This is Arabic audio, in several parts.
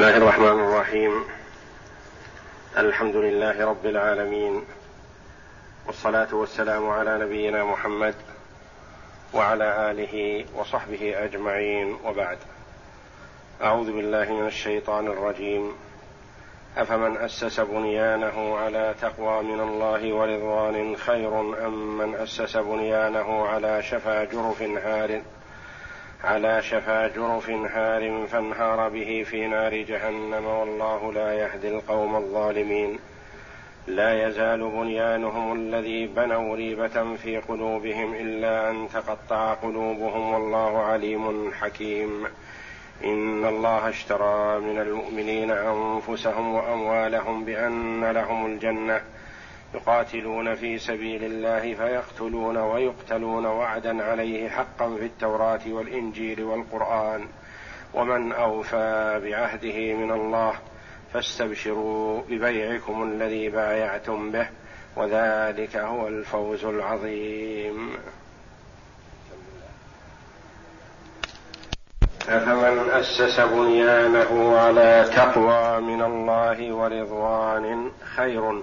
الله الرحمن الرحيم. الحمد لله رب العالمين. والصلاة والسلام على نبينا محمد وعلى آله وصحبه أجمعين. وبعد. أعوذ بالله من الشيطان الرجيم. أفمن أسس بنيانه على تقوى من الله ورضوان خير أم من أسس بنيانه على شفا جرف هار على شفا جرف هار فانهار به في نار جهنم والله لا يهدي القوم الظالمين. لا يزال بنيانهم الذي بنوا ريبة في قلوبهم إلا أن تقطع قلوبهم والله عليم حكيم. إن الله اشترى من المؤمنين أنفسهم وأموالهم بأن لهم الجنة يقاتلون في سبيل الله فيقتلون ويقتلون وعدا عليه حقا في التوراة والإنجيل والقرآن. ومن أوفى بعهده من الله فاستبشروا ببيعكم الذي بايعتم به وذلك هو الفوز العظيم. أفمن أسس بنيانه على تقوى من الله ورضوان خير.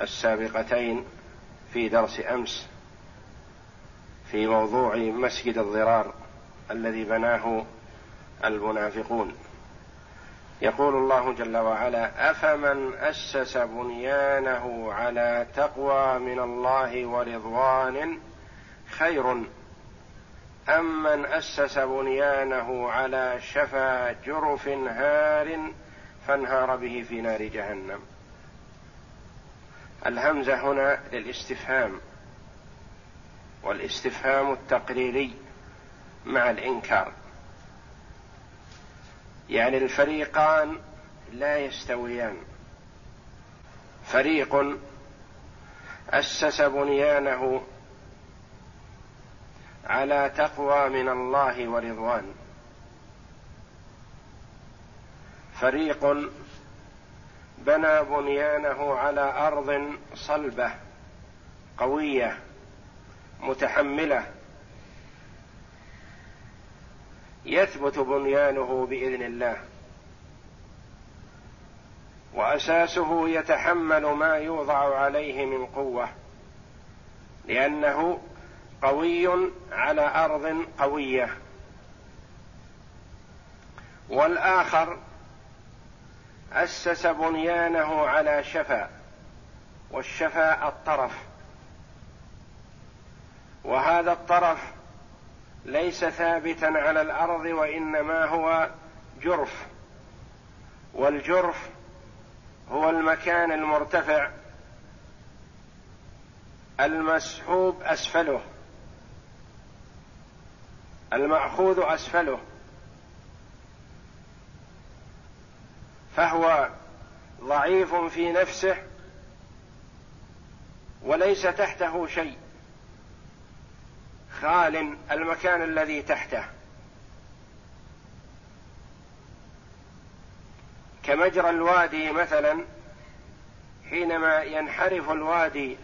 السابقتين في درس أمس في موضوع مسجد الضرار الذي بناه المنافقون. يقول الله جل وعلا أفمن أسس بنيانه على تقوى من الله ورضوان خير أم من أسس بنيانه على شفا جرف هار فانهار به في نار جهنم. الهمزة هنا للاستفهام والاستفهام التقريري مع الإنكار. يعني الفريقان لا يستويان. فريق أسس بنيانه على تقوى من الله ورضوان. فريق بنى بنيانه على أرض صلبة قوية متحملة. يثبت بنيانه بإذن الله. وأساسه يتحمل ما يوضع عليه من قوة لأنه قوي على أرض قوية. والآخر أسس بنيانه على شفا والشفا الطرف. وهذا الطرف ليس ثابتا على الأرض وإنما هو جرف والجرف هو المكان المرتفع المسحوب أسفله المأخوذ أسفله. فهو ضعيف في نفسه وليس تحته شيء. خال المكان الذي تحته. كمجرى الوادي مثلا حينما ينحرف الوادي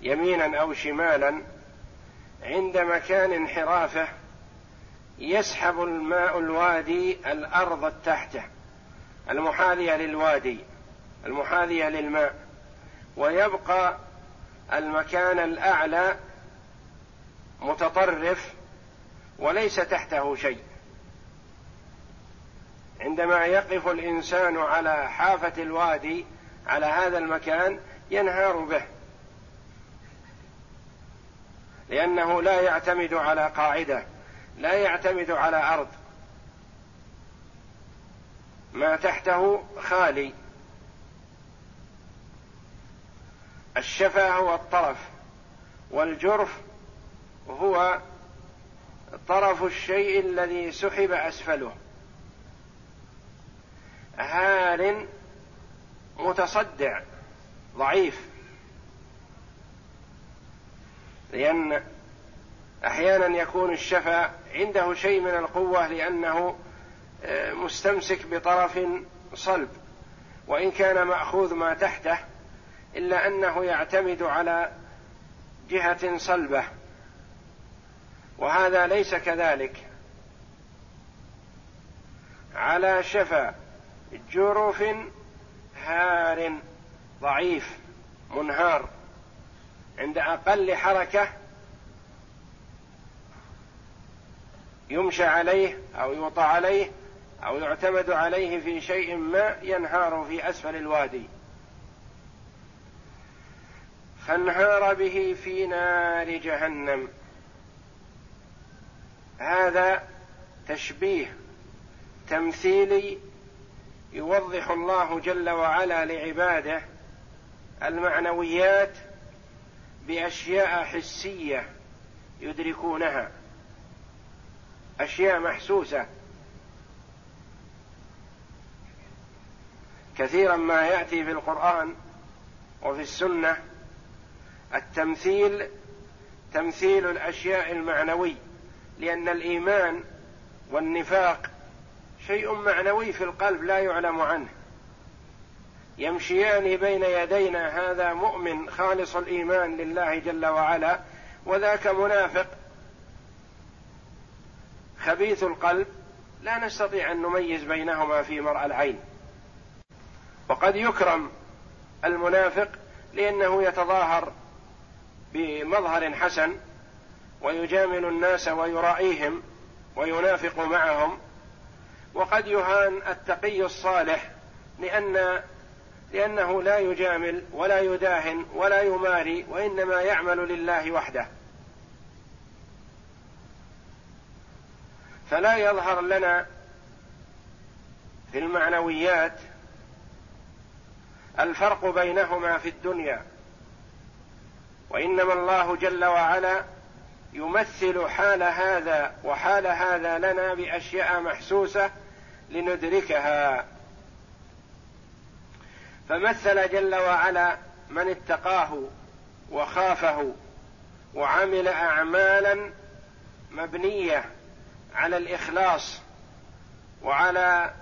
يمينا أو شمالا عند مكان انحرافه يسحب الماء الوادي الأرض تحته المحاذية للوادي المحاذية للماء ويبقى المكان الأعلى متطرف وليس تحته شيء. عندما يقف الإنسان على حافة الوادي على هذا المكان ينهار به لأنه لا يعتمد على قاعدة لا يعتمد على أرض. ما تحته خالي. الشفا هو الطرف والجرف هو طرف الشيء الذي سحب أسفله. هال متصدع ضعيف. لأن أحيانا يكون الشفا عنده شيء من القوة لأنه آه، مستمسك بطرف صلب وإن كان مأخوذ ما تحته إلا أنه يعتمد على جهة صلبة. وهذا ليس كذلك. على شفا جرف هار ضعيف منهار عند أقل حركة يمشى عليه أو يوطى عليه أو يعتمد عليه في شيء ما ينهار في أسفل الوادي. فانهار به في نار جهنم. هذا تشبيه تمثيلي يوضح الله جل وعلا لعباده المعنويات بأشياء حسية يدركونها. أشياء محسوسة. كثيرا ما يأتي في القرآن وفي السنة التمثيل تمثيل الأشياء المعنوي لأن الإيمان والنفاق شيء معنوي في القلب لا يعلم عنه. يمشيان بين يدينا هذا مؤمن خالص الإيمان لله جل وعلا وذاك منافق خبيث القلب لا نستطيع أن نميز بينهما في مرأى العين. وقد يكرم المنافق لأنه يتظاهر بمظهر حسن ويجامل الناس ويرائيهم وينافق معهم. وقد يهان التقي الصالح لأن لأنه لا يجامل ولا يداهن ولا يماري وإنما يعمل لله وحده. فلا يظهر لنا في المعنويات الفرق بينهما في الدنيا وإنما الله جل وعلا يمثل حال هذا وحال هذا لنا بأشياء محسوسة لندركها. فمثل جل وعلا من اتقاه وخافه وعمل أعمالا مبنية على الإخلاص وعلى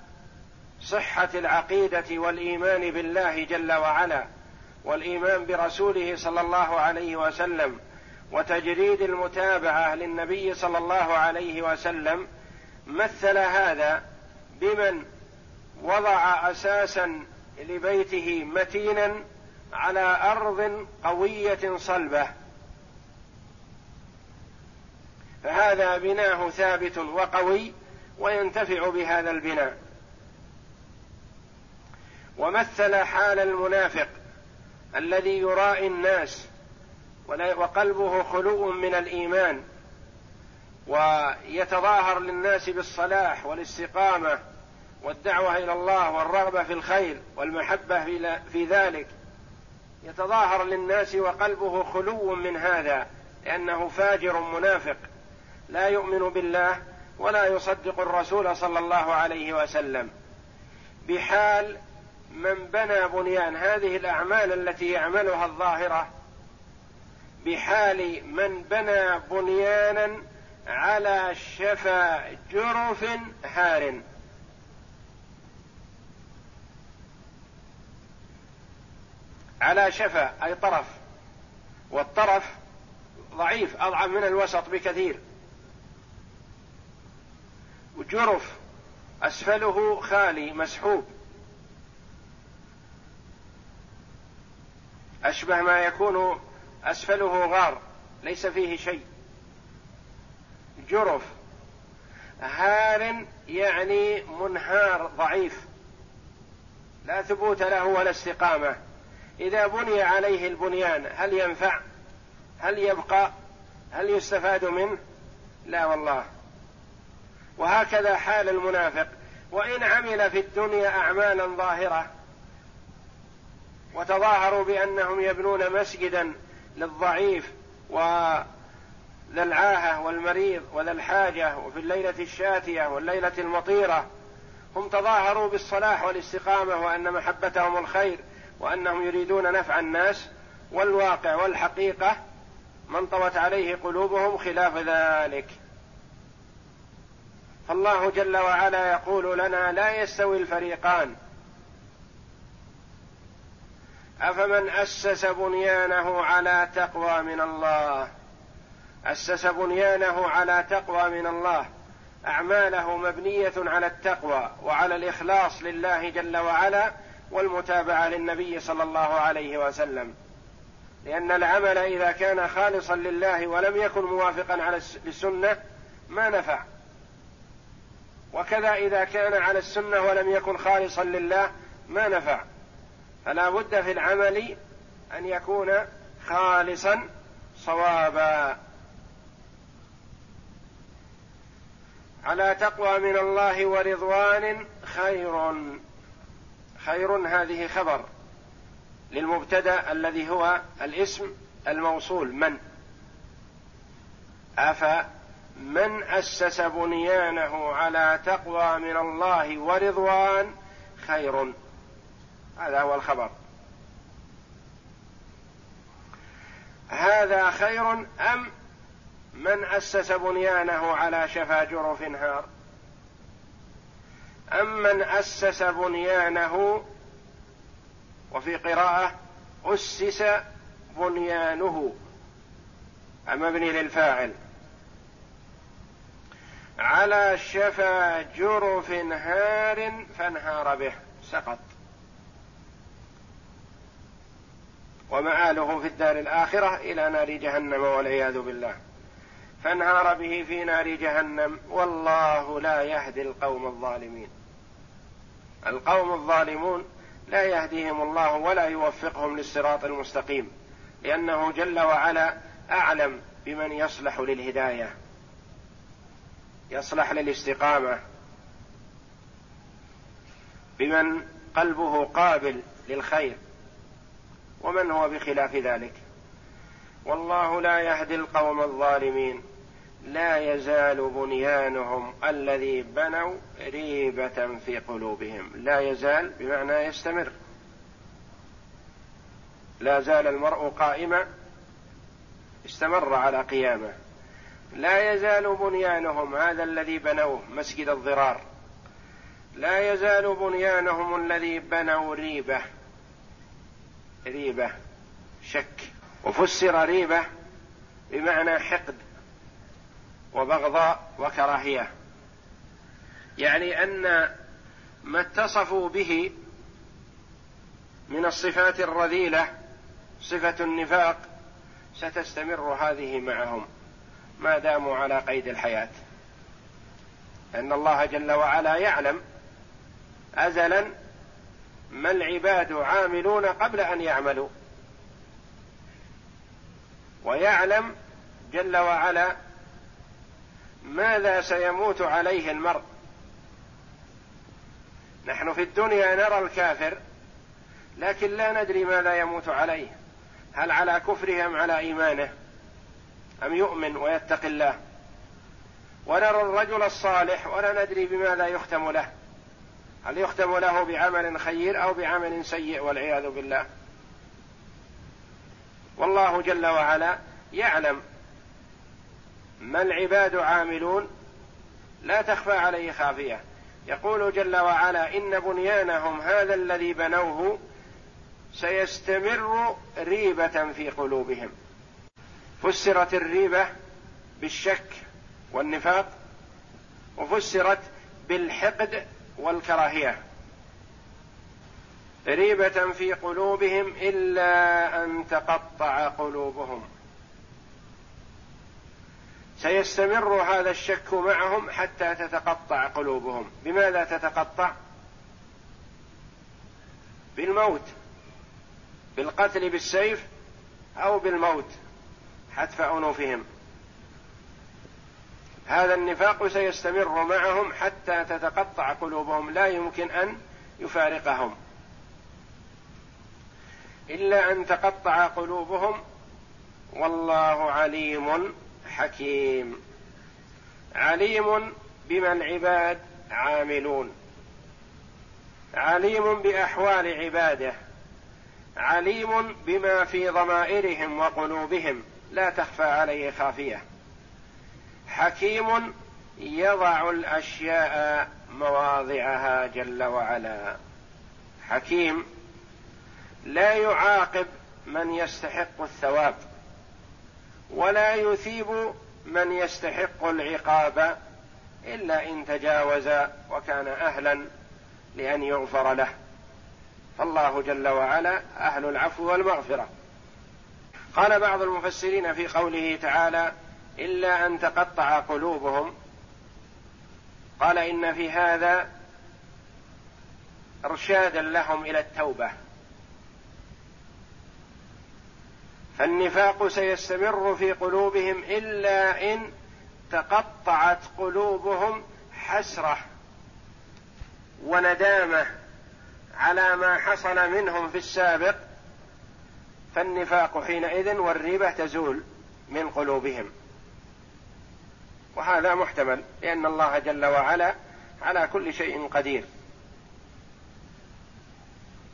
صحة العقيدة والإيمان بالله جل وعلا والإيمان برسوله صلى الله عليه وسلم وتجريد المتابعة للنبي صلى الله عليه وسلم مثل هذا بمن وضع أساسا لبيته متينا على أرض قوية صلبة. فهذا بناه ثابت وقوي وينتفع بهذا البناء. ومثل حال المنافق الذي يرائي الناس وقلبه خلو من الإيمان ويتظاهر للناس بالصلاح والاستقامة والدعوة إلى الله والرغبة في الخير والمحبة في ذلك. يتظاهر للناس وقلبه خلو من هذا لأنه فاجر منافق لا يؤمن بالله ولا يصدق الرسول صلى الله عليه وسلم. بحال من بنى بنيان هذه الأعمال التي يعملها الظاهرة بحال من بنى بنيانا على شفا جرف هار. على شفا أي طرف. والطرف ضعيف أضعف من الوسط بكثير. وجرف أسفله خالي مسحوب. أشبه ما يكون أسفله غار ليس فيه شيء. جرف هار يعني منهار ضعيف. لا ثبوت له ولا استقامة. إذا بني عليه البنيان هل ينفع؟ هل يبقى؟ هل يستفاد منه؟ لا والله. وهكذا حال المنافق. وإن عمل في الدنيا أعمالا ظاهرة وتظاهروا بأنهم يبنون مسجدا للضعيف وذا العاهه والمريض وذا الحاجة وفي الليلة الشاتية والليلة المطيرة. هم تظاهروا بالصلاح والاستقامة وأن محبتهم الخير وأنهم يريدون نفع الناس والواقع والحقيقة. من طوت عليه قلوبهم خلاف ذلك. فالله جل وعلا يقول لنا لا يستوي الفريقان. أفمن أسس بنيانه على تقوى من الله؟ أسس بنيانه على تقوى من الله. أعماله مبنية على التقوى وعلى الإخلاص لله جل وعلا والمتابعة للنبي صلى الله عليه وسلم. لأن العمل إذا كان خالصا لله ولم يكن موافقا على السنة ما نفع. وكذا إذا كان على السنة ولم يكن خالصا لله ما نفع. فلا بد في العمل أن يكون خالصا صوابا. على تقوى من الله ورضوان خير. خير هذه خبر للمبتدأ الذي هو الاسم الموصول من؟ أفمن أسس بنيانه على تقوى من الله ورضوان خير. هذا هو الخبر. هذا خير أم من أسس بنيانه على شفا جرف نهار؟ أم من أسس بنيانه وفي قراءة أسس بنيانه؟ مبني للفاعل. على شفا جرف هار فانهار به سقط. ومآله في الدار الآخرة إلى نار جهنم والعياذ بالله. فانهار به في نار جهنم والله لا يهدي القوم الظالمين. القوم الظالمون لا يهديهم الله ولا يوفقهم للصراط المستقيم لأنه جل وعلا أعلم بمن يصلح للهداية يصلح للاستقامة بمن قلبه قابل للخير. ومن هو بخلاف ذلك؟ والله لا يهدي القوم الظالمين. لا يزال بنيانهم الذي بنوا ريبة في قلوبهم. لا يزال بمعنى يستمر. لا زال المرء قائما استمر على قيامه. لا يزال بنيانهم هذا الذي بنوه مسجد الضرار. لا يزال بنيانهم الذي بنوا ريبة. ريبة شك. وفسر ريبة بمعنى حقد وبغضاء وكراهية. يعني أن ما اتصفوا به من الصفات الرذيلة صفة النفاق ستستمر هذه معهم. ما داموا على قيد الحياة. أن الله جل وعلا يعلم ازلا ما العباد عاملون قبل أن يعملوا؟ ويعلم جل وعلا ماذا سيموت عليه المرء. نحن في الدنيا نرى الكافر لكن لا ندري ماذا يموت عليه. هل على كفره ام على إيمانه؟ أم يؤمن ويتقي الله؟ ونرى الرجل الصالح ولا ندري بماذا يختم له. هل يختم له بعمل خير أو بعمل سيء والعياذ بالله؟ والله جل وعلا يعلم ما العباد عاملون لا تخفى عليه خافية. يقول جل وعلا إن بنيانهم هذا الذي بنوه سيستمر ريبة في قلوبهم. فسرت الريبة بالشك والنفاق وفسرت بالحقد والكراهية. ريبة في قلوبهم إلا أن تقطع قلوبهم. سيستمر هذا الشك معهم حتى تتقطع قلوبهم. بماذا تتقطع؟ بالموت. بالقتل بالسيف أو بالموت. حتف انوفهم هذا النفاق سيستمر معهم حتى تتقطع قلوبهم. لا يمكن أن يفارقهم. إلا أن تقطع قلوبهم والله عليم حكيم. عليم بما العباد عاملون. عليم بأحوال عباده. عليم بما في ضمائرهم وقلوبهم. لا تخفى عليه خافية. حكيم يضع الأشياء مواضعها جل وعلا. حكيم لا يعاقب من يستحق الثواب ولا يثيب من يستحق العقاب إلا إن تجاوز وكان أهلا لأن يغفر له. فالله جل وعلا أهل العفو والمغفرة. قال بعض المفسرين في قوله تعالى إلا أن تقطع قلوبهم. قال إن في هذا إرشادا لهم إلى التوبة. فالنفاق سيستمر في قلوبهم إلا إن تقطعت قلوبهم حسرة وندامة على ما حصل منهم في السابق. فالنفاق حينئذ والريبه تزول من قلوبهم. وهذا محتمل لأن الله جل وعلا على كل شيء قدير.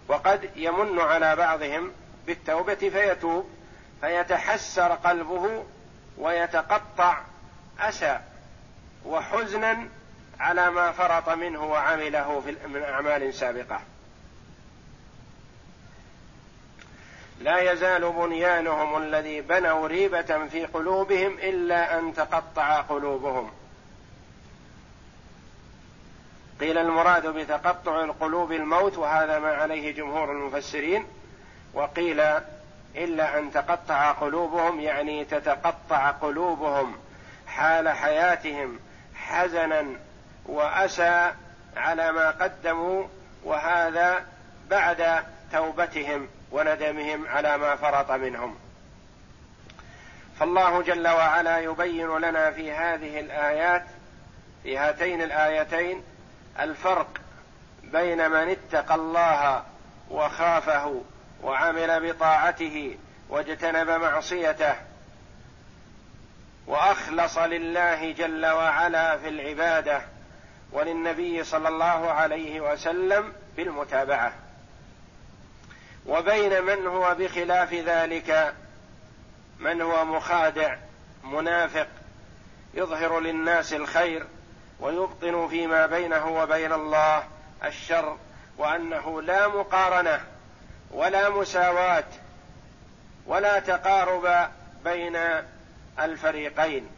وقد يمن على بعضهم بالتوبة فيتوب فيتحسر قلبه ويتقطع أسى وحزنا على ما فرط منه وعمله في من أعمال سابقة. لا يزال بنيانهم الذي بنوا ريبة في قلوبهم إلا أن تقطع قلوبهم. قيل المراد بتقطع القلوب الموت وهذا ما عليه جمهور المفسرين. وقيل إلا أن تقطع قلوبهم يعني تتقطع قلوبهم حال حياتهم حزنا وأسى على ما قدموا وهذا بعد توبتهم. وندمهم على ما فرط منهم. فالله جل وعلا يبين لنا في هذه الآيات في هاتين الآيتين الفرق بين من اتقى الله وخافه وعمل بطاعته واجتنب معصيته وأخلص لله جل وعلا في العبادة وللنبي صلى الله عليه وسلم بالمتابعة. وبين من هو بخلاف ذلك من هو مخادع منافق يظهر للناس الخير ويبطن فيما بينه وبين الله الشر وأنه لا مقارنة ولا مساواة ولا تقارب بين الفريقين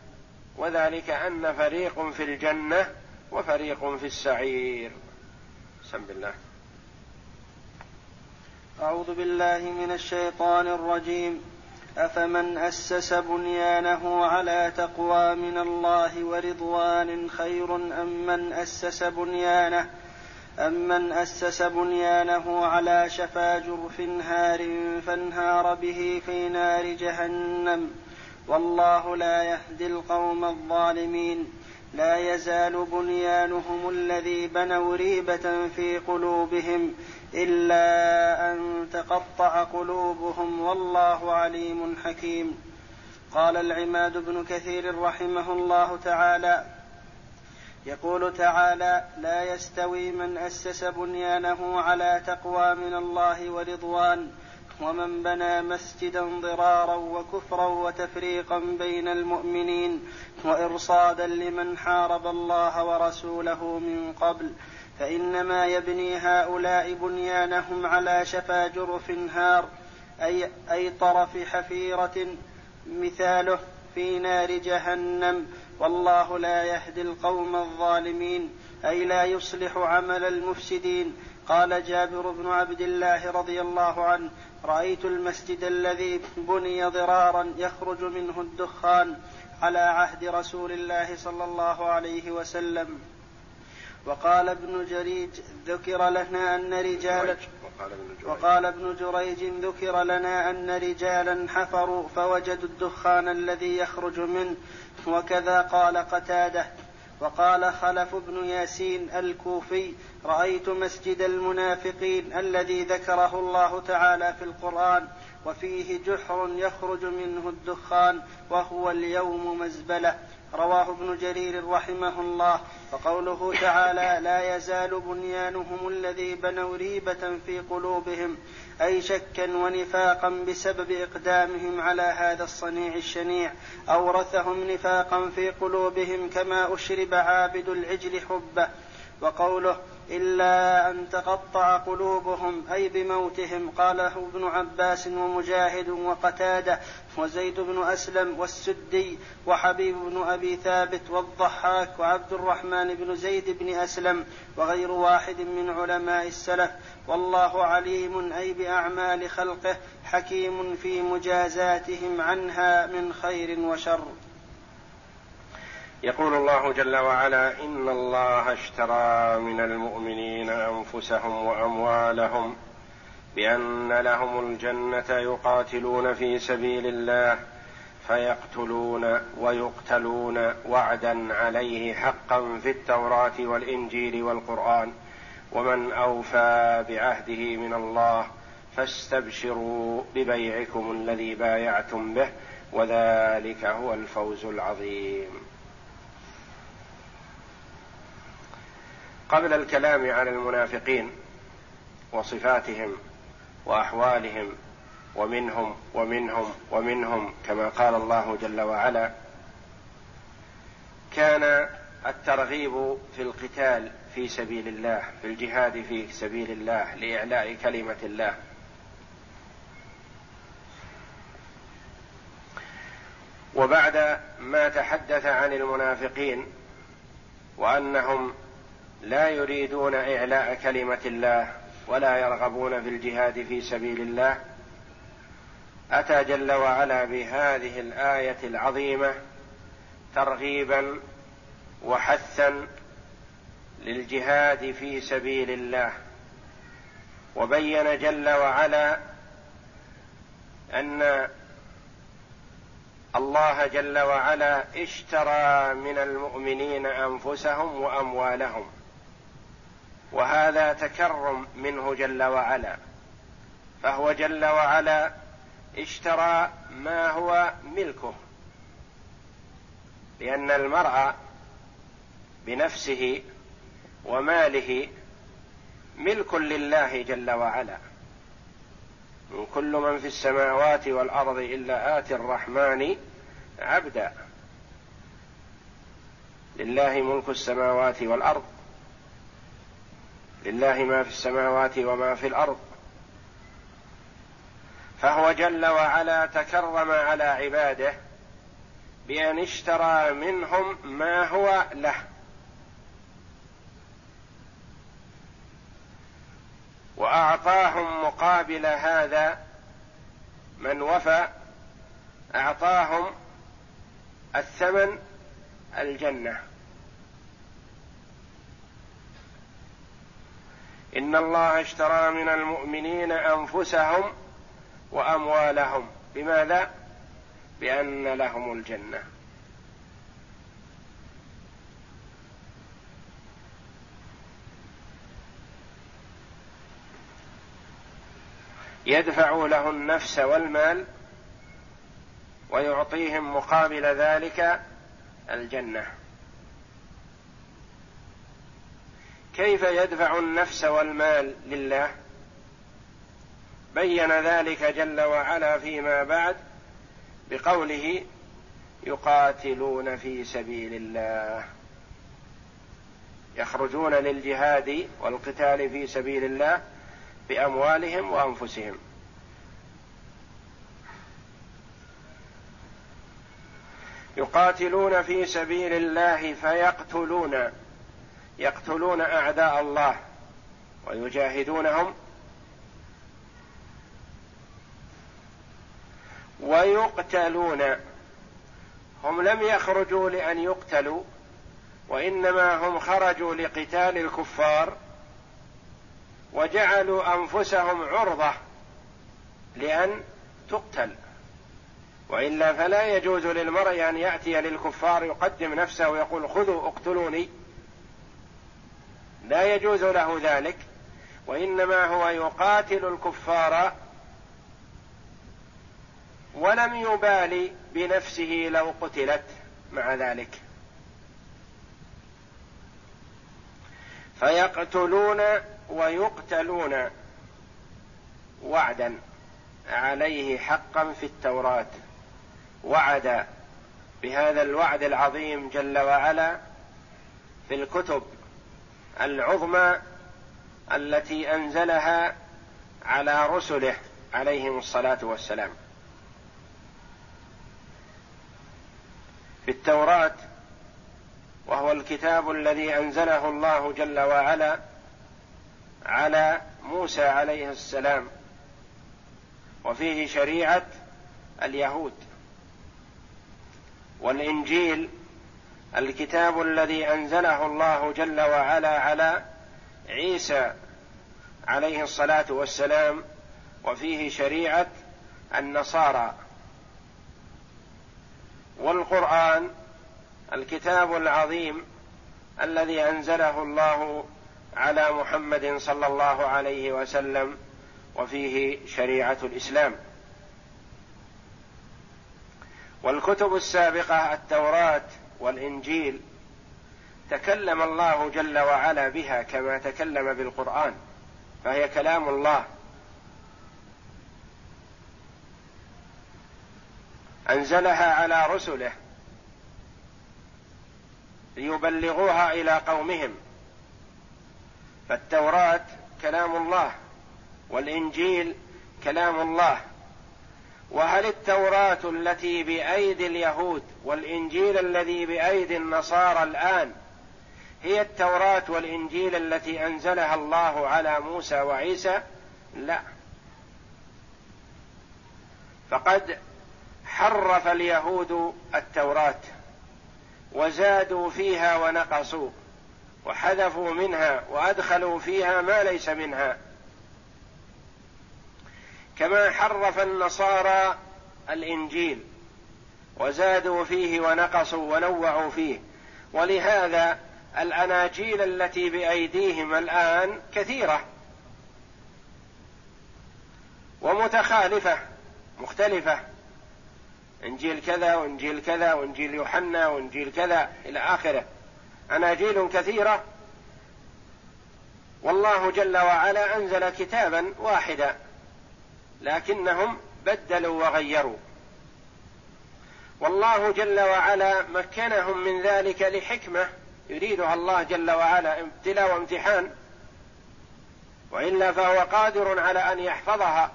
وذلك أن فريق في الجنة وفريق في السعير. بسم الله. أعوذ بالله من الشيطان الرجيم. أفمن أسس بنيانه على تقوى من الله ورضوان خير أم من أسس بنيانه؟ أمن أسس بنيانه على شفا جرف هار فانهار به في نار جهنم؟ والله لا يهدي القوم الظالمين. لا يزال بنيانهم الذي بنوا ريبة في قلوبهم إلا أن تقطع قلوبهم والله عليم حكيم. قال العماد بن كثير رحمه الله تعالى يقول تعالى لا يستوي من أسس بنيانه على تقوى من الله ورضوان. ومن بنى مسجدا ضرارا وكفرا وتفريقا بين المؤمنين وإرصادا لمن حارب الله ورسوله من قبل فإنما يبني هؤلاء بنيانهم على شفا جرف هار أي أي طرف حفيرة مثاله في نار جهنم. والله لا يهدي القوم الظالمين أي لا يصلح عمل المفسدين. قال جابر بن عبد الله رضي الله عنه رأيت المسجد الذي بني ضرارا يخرج منه الدخان على عهد رسول الله صلى الله عليه وسلم. وقال ابن جريج ذكر لنا أن رجالا وقال ابن جريج. ذكر لنا أن رجالا حفروا فوجدوا الدخان الذي يخرج منه وكذا قال قتادة. وقال خلف بن ياسين الكوفي رأيت مسجد المنافقين الذي ذكره الله تعالى في القرآن وفيه جحر يخرج منه الدخان وهو اليوم مزبلة. رواه ابن جرير رحمه الله. وقوله تعالى لا يزال بنيانهم الذي بنوا ريبة في قلوبهم أي شكا ونفاقا بسبب إقدامهم على هذا الصنيع الشنيع أورثهم نفاقا في قلوبهم كما أشرب عابد العجل حبه. وقوله إلا أن تقطع قلوبهم أي بموتهم. قاله ابن عباس ومجاهد وقتادة وزيد بن أسلم والسدي وحبيب بن أبي ثابت والضحاك وعبد الرحمن بن زيد بن أسلم وغير واحد من علماء السلف. والله عليم أي بأعمال خلقه حكيم في مجازاتهم عنها من خير وشر. يقول الله جل وعلا إن الله اشترى من المؤمنين أنفسهم وأموالهم بأن لهم الجنة يقاتلون في سبيل الله فيقتلون ويقتلون وعدا عليه حقا في التوراة والإنجيل والقرآن ومن أوفى بعهده من الله فاستبشروا ببيعكم الذي بايعتم به وذلك هو الفوز العظيم. قبل الكلام على المنافقين وصفاتهم وأحوالهم ومنهم ومنهم ومنهم كما قال الله جل وعلا كان الترغيب في القتال في سبيل الله في الجهاد في سبيل الله لإعلاء كلمة الله. وبعد ما تحدث عن المنافقين وأنهم لا يريدون إعلاء كلمة الله ولا يرغبون في الجهاد في سبيل الله. أتى جل وعلا بهذه الآية العظيمة ترغيبا وحثا للجهاد في سبيل الله. وبين جل وعلا أن الله جل وعلا اشترى من المؤمنين أنفسهم وأموالهم. وهذا تكرم منه جل وعلا فهو جل وعلا اشترى ما هو ملكه لأن المرء بنفسه وماله ملك لله جل وعلا. من كل من في السماوات والأرض إلا آتي الرحمن عبدا. لله ملك السماوات والأرض لله ما في السماوات وما في الأرض. فهو جل وعلا تكرم على عباده بأن اشترى منهم ما هو له. وأعطاهم مقابل هذا من وفى أعطاهم الثمن الجنة. إن الله اشترى من المؤمنين أنفسهم وأموالهم. بماذا؟ بأن لهم الجنة. يدفع له النفس والمال ويعطيهم مقابل ذلك الجنة. كيف يدفع النفس والمال لله؟ بين ذلك جل وعلا فيما بعد بقوله يقاتلون في سبيل الله. يخرجون للجهاد والقتال في سبيل الله بأموالهم وأنفسهم. يقاتلون في سبيل الله فيقتلون. يقتلون أعداء الله ويجاهدونهم ويقتلون. هم لم يخرجوا لأن يقتلوا وإنما هم خرجوا لقتال الكفار وجعلوا أنفسهم عرضة لأن تقتل. وإلا فلا يجوز للمرء أن يأتي للكفار يقدم نفسه ويقول خذوا اقتلوني. لا يجوز له ذلك وإنما هو يقاتل الكفار ولم يبالي بنفسه لو قتلت مع ذلك. فيقتلون ويقتلون وعدا عليه حقا في التوراة. وعد بهذا الوعد العظيم جل وعلا في الكتب. العظمى التي أنزلها على رسله عليهم الصلاة والسلام. في التوراة وهو الكتاب الذي أنزله الله جل وعلا على موسى عليه السلام وفيه شريعة اليهود والإنجيل الكتاب الذي أنزله الله جل وعلا على عيسى عليه الصلاة والسلام وفيه شريعة النصارى. والقرآن الكتاب العظيم الذي أنزله الله على محمد صلى الله عليه وسلم وفيه شريعة الإسلام. والكتب السابقة التوراة والإنجيل تكلم الله جل وعلا بها كما تكلم بالقرآن فهي كلام الله. أنزلها على رسله ليبلغوها إلى قومهم. فالتوراة كلام الله والإنجيل كلام الله. وهل التوراة التي بأيدي اليهود والإنجيل الذي بأيدي النصارى الآن هي التوراة والإنجيل التي أنزلها الله على موسى وعيسى؟ لا. فقد حرف اليهود التوراة وزادوا فيها ونقصوا وحذفوا منها وأدخلوا فيها ما ليس منها. كما حرف النصارى الإنجيل وزادوا فيه ونقصوا ونوعوا فيه. ولهذا الأناجيل التي بأيديهم الآن كثيرة ومتخالفة مختلفة. إنجيل كذا وإنجيل كذا وإنجيل يوحنا وإنجيل كذا إلى آخره. أناجيل كثيرة. والله جل وعلا أنزل كتابا واحدا. لكنهم بدلوا وغيروا. والله جل وعلا مكنهم من ذلك لحكمة يريدها الله جل وعلا ابتلاء وامتحان. وإلا فهو قادر على أن يحفظها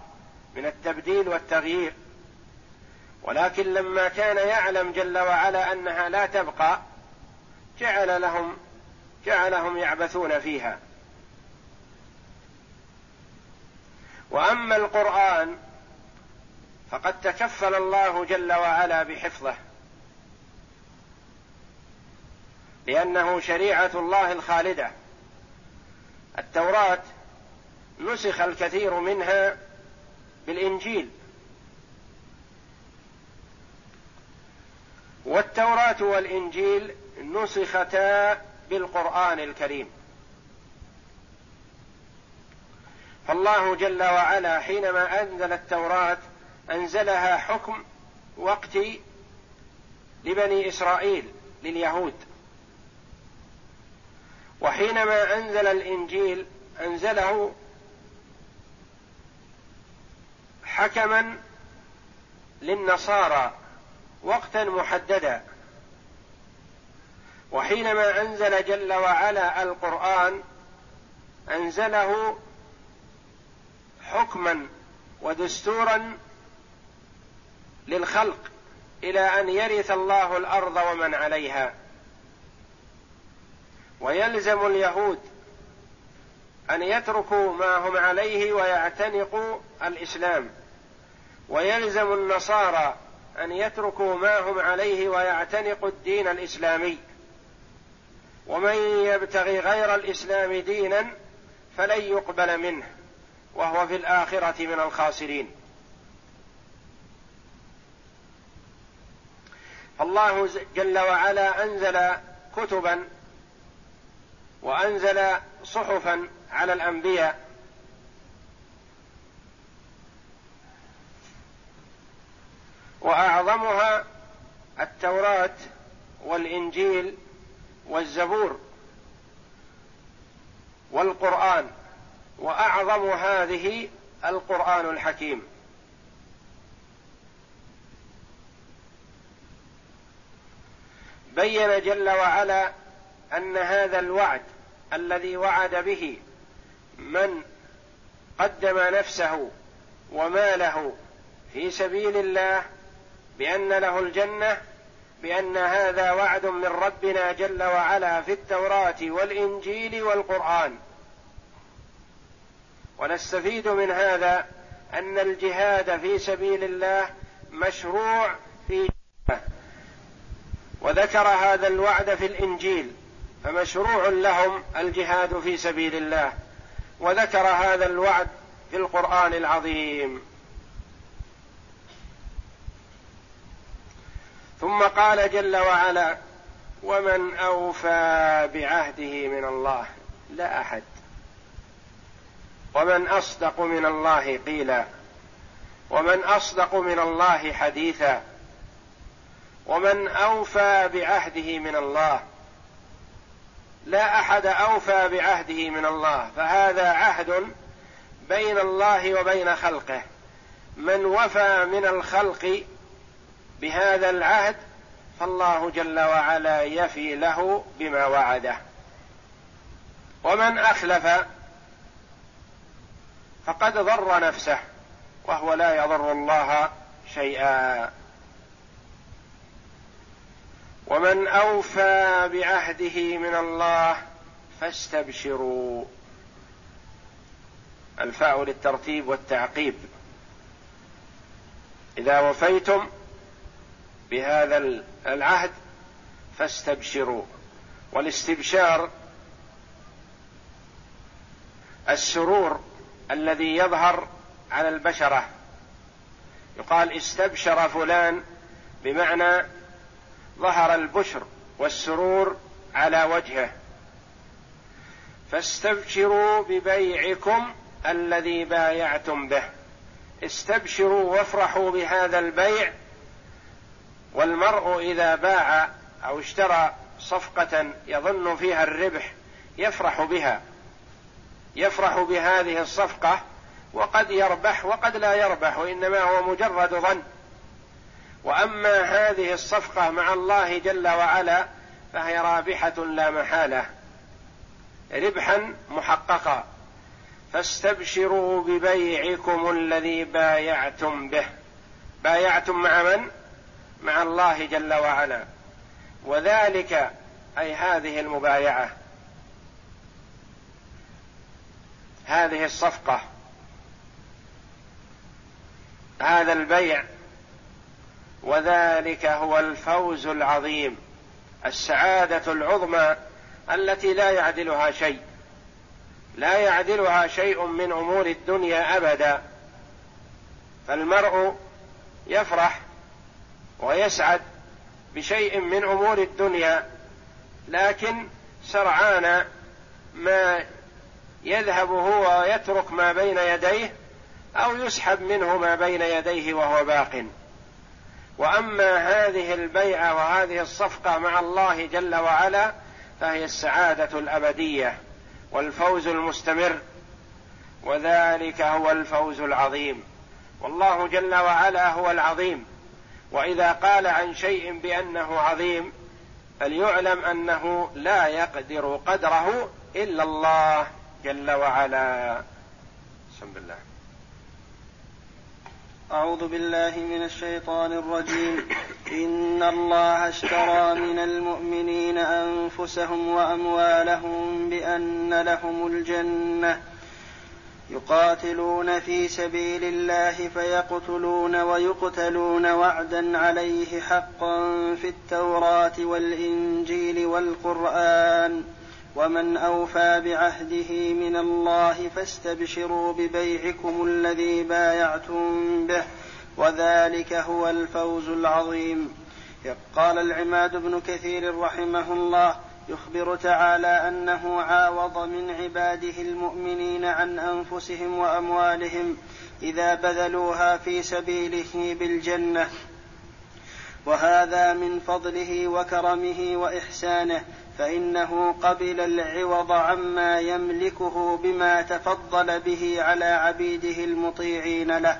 من التبديل والتغيير. ولكن لما كان يعلم جل وعلا أنها لا تبقى جعل لهم جعلهم يعبثون فيها. وأما القرآن فقد تكفل الله جل وعلا بحفظه لأنه شريعة الله الخالدة. التوراة نسخ الكثير منها بالإنجيل. والتوراة والإنجيل نسختا بالقرآن الكريم. فالله جل وعلا حينما أنزل التوراة أنزلها حكم وقت لبني إسرائيل لليهود. وحينما أنزل الإنجيل أنزله حكما للنصارى وقتا محددا. وحينما أنزل جل وعلا القرآن أنزله حكما ودستورا للخلق إلى أن يرث الله الأرض ومن عليها. ويلزم اليهود أن يتركوا ما هم عليه ويعتنقوا الإسلام. ويلزم النصارى أن يتركوا ما هم عليه ويعتنقوا الدين الإسلامي. ومن يبتغي غير الإسلام دينا فلن يقبل منه. وهو في الآخرة من الخاسرين. الله جل وعلا أنزل كتبا وأنزل صحفا على الأنبياء. وأعظمها التوراة والإنجيل والزبور والقرآن. وأعظم هذه القرآن الحكيم. بين جل وعلا أن هذا الوعد الذي وعد به من قدم نفسه وماله في سبيل الله بأن له الجنة بأن هذا وعد من ربنا جل وعلا في التوراة والإنجيل والقرآن. ونستفيد من هذا أن الجهاد في سبيل الله مشروع في وذكر هذا الوعد في الإنجيل فمشروع لهم الجهاد في سبيل الله وذكر هذا الوعد في القرآن العظيم. ثم قال جل وعلا ومن أوفى بعهده من الله لا أحد ومن أصدق من الله قيلا ومن أصدق من الله حديثا ومن أوفى بعهده من الله. لا أحد أوفى بعهده من الله فهذا عهد بين الله وبين خلقه. من وفى من الخلق بهذا العهد فالله جل وعلا يفي له بما وعده. ومن أخلف فقد ضر نفسه وهو لا يضر الله شيئا. ومن أوفى بعهده من الله فاستبشروا. الفاء للترتيب والتعقيب. إذا وفيتم بهذا العهد فاستبشروا. والاستبشار السرور الذي يظهر على البشرة. يقال استبشر فلان بمعنى ظهر البشر والسرور على وجهه. فاستبشروا ببيعكم الذي بايعتم به. استبشروا وافرحوا بهذا البيع. والمرء إذا باع أو اشترى صفقة يظن فيها الربح يفرح بها. يفرح بهذه الصفقة وقد يربح وقد لا يربح وإنما هو مجرد ظن. وأما هذه الصفقة مع الله جل وعلا فهي رابحة لا محالة. ربحا محققا. فاستبشروا ببيعكم الذي بايعتم به. بايعتم مع من؟ مع الله جل وعلا. وذلك أي هذه المبايعة. هذه الصفقة. هذا البيع وذلك هو الفوز العظيم السعادة العظمى التي لا يعدلها شيء. لا يعدلها شيء من أمور الدنيا أبدا. فالمرء يفرح ويسعد بشيء من أمور الدنيا لكن سرعان ما يذهب هو ويترك ما بين يديه أو يسحب منه ما بين يديه وهو باق. وأما هذه البيعة وهذه الصفقة مع الله جل وعلا فهي السعادة الأبدية والفوز المستمر وذلك هو الفوز العظيم. والله جل وعلا هو العظيم. وإذا قال عن شيء بأنه عظيم فليعلم أنه لا يقدر قدره إلا الله. جل وعلا. بسم الله. أعوذ بالله من الشيطان الرجيم. إن الله اشترى من المؤمنين أنفسهم وأموالهم بأن لهم الجنة. يقاتلون في سبيل الله فيقتلون ويقتلون وعدا عليه حقا في التوراة والإنجيل والقرآن. ومن أوفى بعهده من الله فاستبشروا ببيعكم الذي بايعتم به وذلك هو الفوز العظيم. قال العماد بن كثير رحمه الله يخبر تعالى أنه عاوض من عباده المؤمنين عن أنفسهم وأموالهم إذا بذلوها في سبيله بالجنة. وهذا من فضله وكرمه وإحسانه فإنه قبل العوض عما يملكه بما تفضل به على عبيده المطيعين له.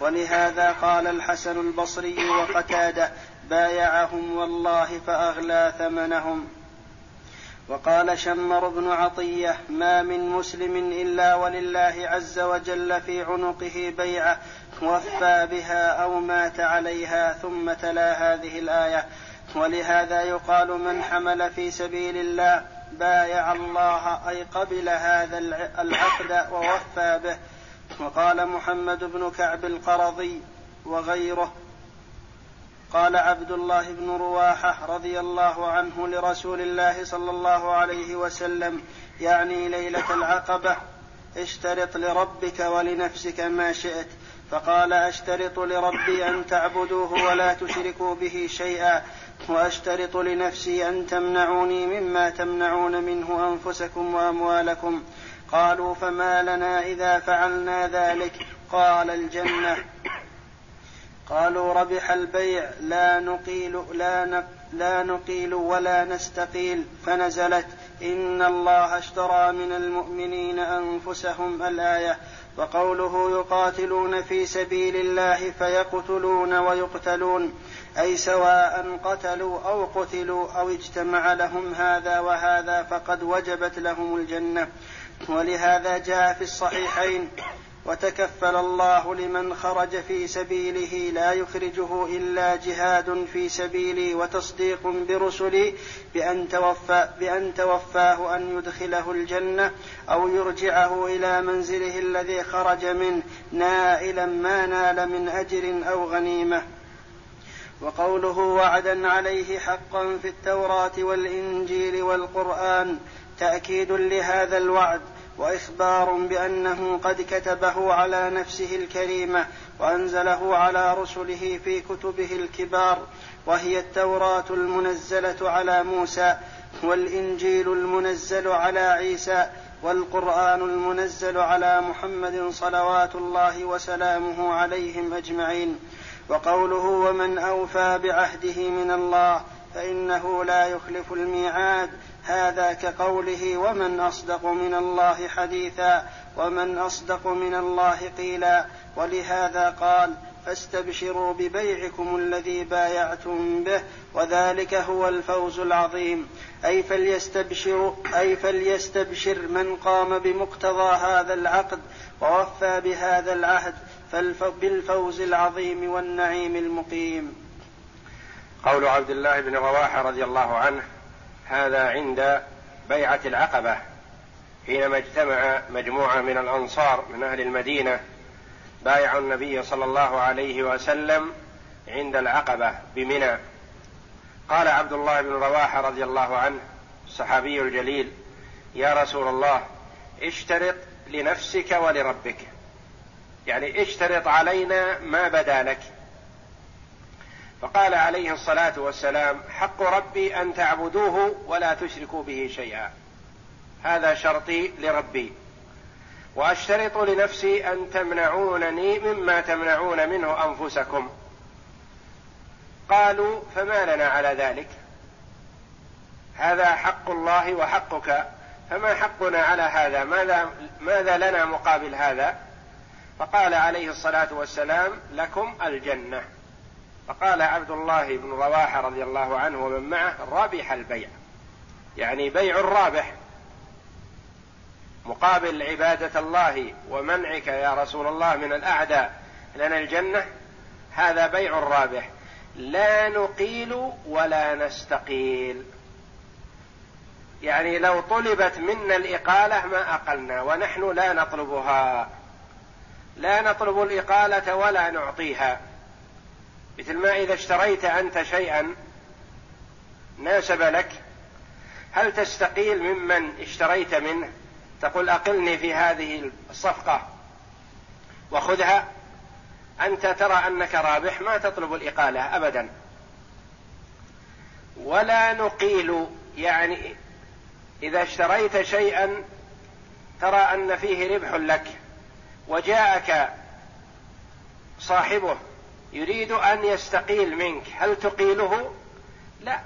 ولهذا قال الحسن البصري وقتاده بايعهم والله فأغلى ثمنهم. وقال شمر بن عطية ما من مسلم إلا ولله عز وجل في عنقه بيعة وفى بها أو مات عليها ثم تلا هذه الآية. ولهذا يقال من حمل في سبيل الله بايع الله أي قبل هذا العقد ووفى به. وقال محمد بن كعب القرظي وغيره. قال عبد الله بن رواحة رضي الله عنه لرسول الله صلى الله عليه وسلم يعني ليلة العقبة اشترط لربك ولنفسك ما شئت. فقال أشترط لربي أن تعبدوه ولا تشركوا به شيئا. وأشترط لنفسي أن تمنعوني مما تمنعون منه أنفسكم وأموالكم. قالوا فما لنا إذا فعلنا ذلك؟ قال الجنة. قالوا ربح البيع لا نقيل لا لا نقيل ولا نستقيل. فنزلت إن الله اشترى من المؤمنين أنفسهم الآية. وقوله يقاتلون في سبيل الله فيقتلون ويقتلون أي سواء قتلوا أو قتلوا أو اجتمع لهم هذا وهذا فقد وجبت لهم الجنة. ولهذا جاء في الصحيحين وتكفل الله لمن خرج في سبيله لا يخرجه إلا جهاد في سبيلي وتصديق برسلي بأن, توفى بأن توفاه أن يدخله الجنة أو يرجعه إلى منزله الذي خرج منه نائلا ما نال من أجر أو غنيمة. وقوله وعدا عليه حقا في التوراة والإنجيل والقرآن تأكيد لهذا الوعد. وإخبار بأنه قد كتبه على نفسه الكريمة وأنزله على رسله في كتبه الكبار وهي التوراة المنزلة على موسى والإنجيل المنزل على عيسى والقرآن المنزل على محمد صلوات الله وسلامه عليهم أجمعين. وقوله ومن أوفى بعهده من الله فإنه لا يخلف الميعاد هذا كقوله ومن أصدق من الله حديثا ومن أصدق من الله قيلا ولهذا قال فاستبشروا ببيعكم الذي بايعتم به وذلك هو الفوز العظيم أي فليستبشر أي فليستبشر من قام بمقتضى هذا العقد ووفى بهذا العهد بالفوز العظيم والنعيم المقيم. قول عبد الله بن رواحة رضي الله عنه هذا عند بيعة العقبة حينما اجتمع مجموعة من الأنصار من أهل المدينة بايعوا النبي صلى الله عليه وسلم عند العقبة بمنى. قال عبد الله بن رواحة رضي الله عنه الصحابي الجليل يا رسول الله اشترط لنفسك ولربك. يعني اشترط علينا ما بدا لك. فقال عليه الصلاة والسلام حق ربي أن تعبدوه ولا تشركوا به شيئا. هذا شرطي لربي. وأشترط لنفسي أن تمنعونني مما تمنعون منه أنفسكم. قالوا فما لنا على ذلك؟ هذا حق الله وحقك. فما حقنا على هذا؟ ماذا ماذا لنا مقابل هذا؟ فقال عليه الصلاة والسلام لكم الجنة. فقال عبد الله بن رواحه رضي الله عنه ومن معه رابح البيع. يعني بيع رابح مقابل عبادة الله ومنعك يا رسول الله من الأعداء. لنا الجنة. هذا بيع رابح لا نقيل ولا نستقيل. يعني لو طلبت منا الإقالة ما أقلنا ونحن لا نطلبها. لا نطلب الإقالة ولا نعطيها. مثل ما إذا اشتريت أنت شيئا ناسب لك؟ هل تستقيل ممن اشتريت منه؟ تقول أقلني في هذه الصفقة وخذها. أنت ترى أنك رابح ما تطلب الإقالة أبدا. ولا نقيل يعني إذا اشتريت شيئا ترى أن فيه ربح لك وجاءك صاحبه يريد أن يستقيل منك. هل تقيله؟ لا.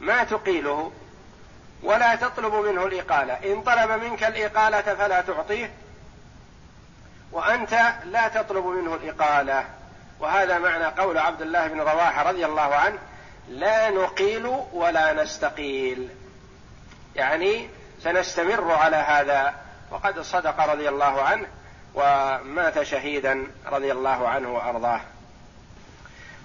ما تقيله؟ ولا تطلب منه الإقالة. إن طلب منك الإقالة فلا تعطيه. وأنت لا تطلب منه الإقالة. وهذا معنى قول عبد الله بن رواحة رضي الله عنه لا نقيل ولا نستقيل. يعني سنستمر على هذا. وقد صدق رضي الله عنه ومات شهيدا رضي الله عنه وأرضاه.